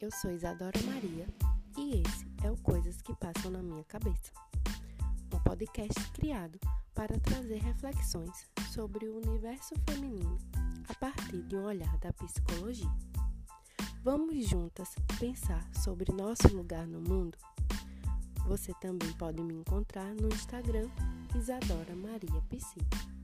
Eu sou Isadora Maria e esse é o Coisas que Passam na Minha Cabeça, um podcast criado para trazer reflexões sobre o universo feminino a partir de um olhar da psicologia. Vamos juntas pensar sobre nosso lugar no mundo? Você também pode me encontrar no Instagram Isadora Maria Psi.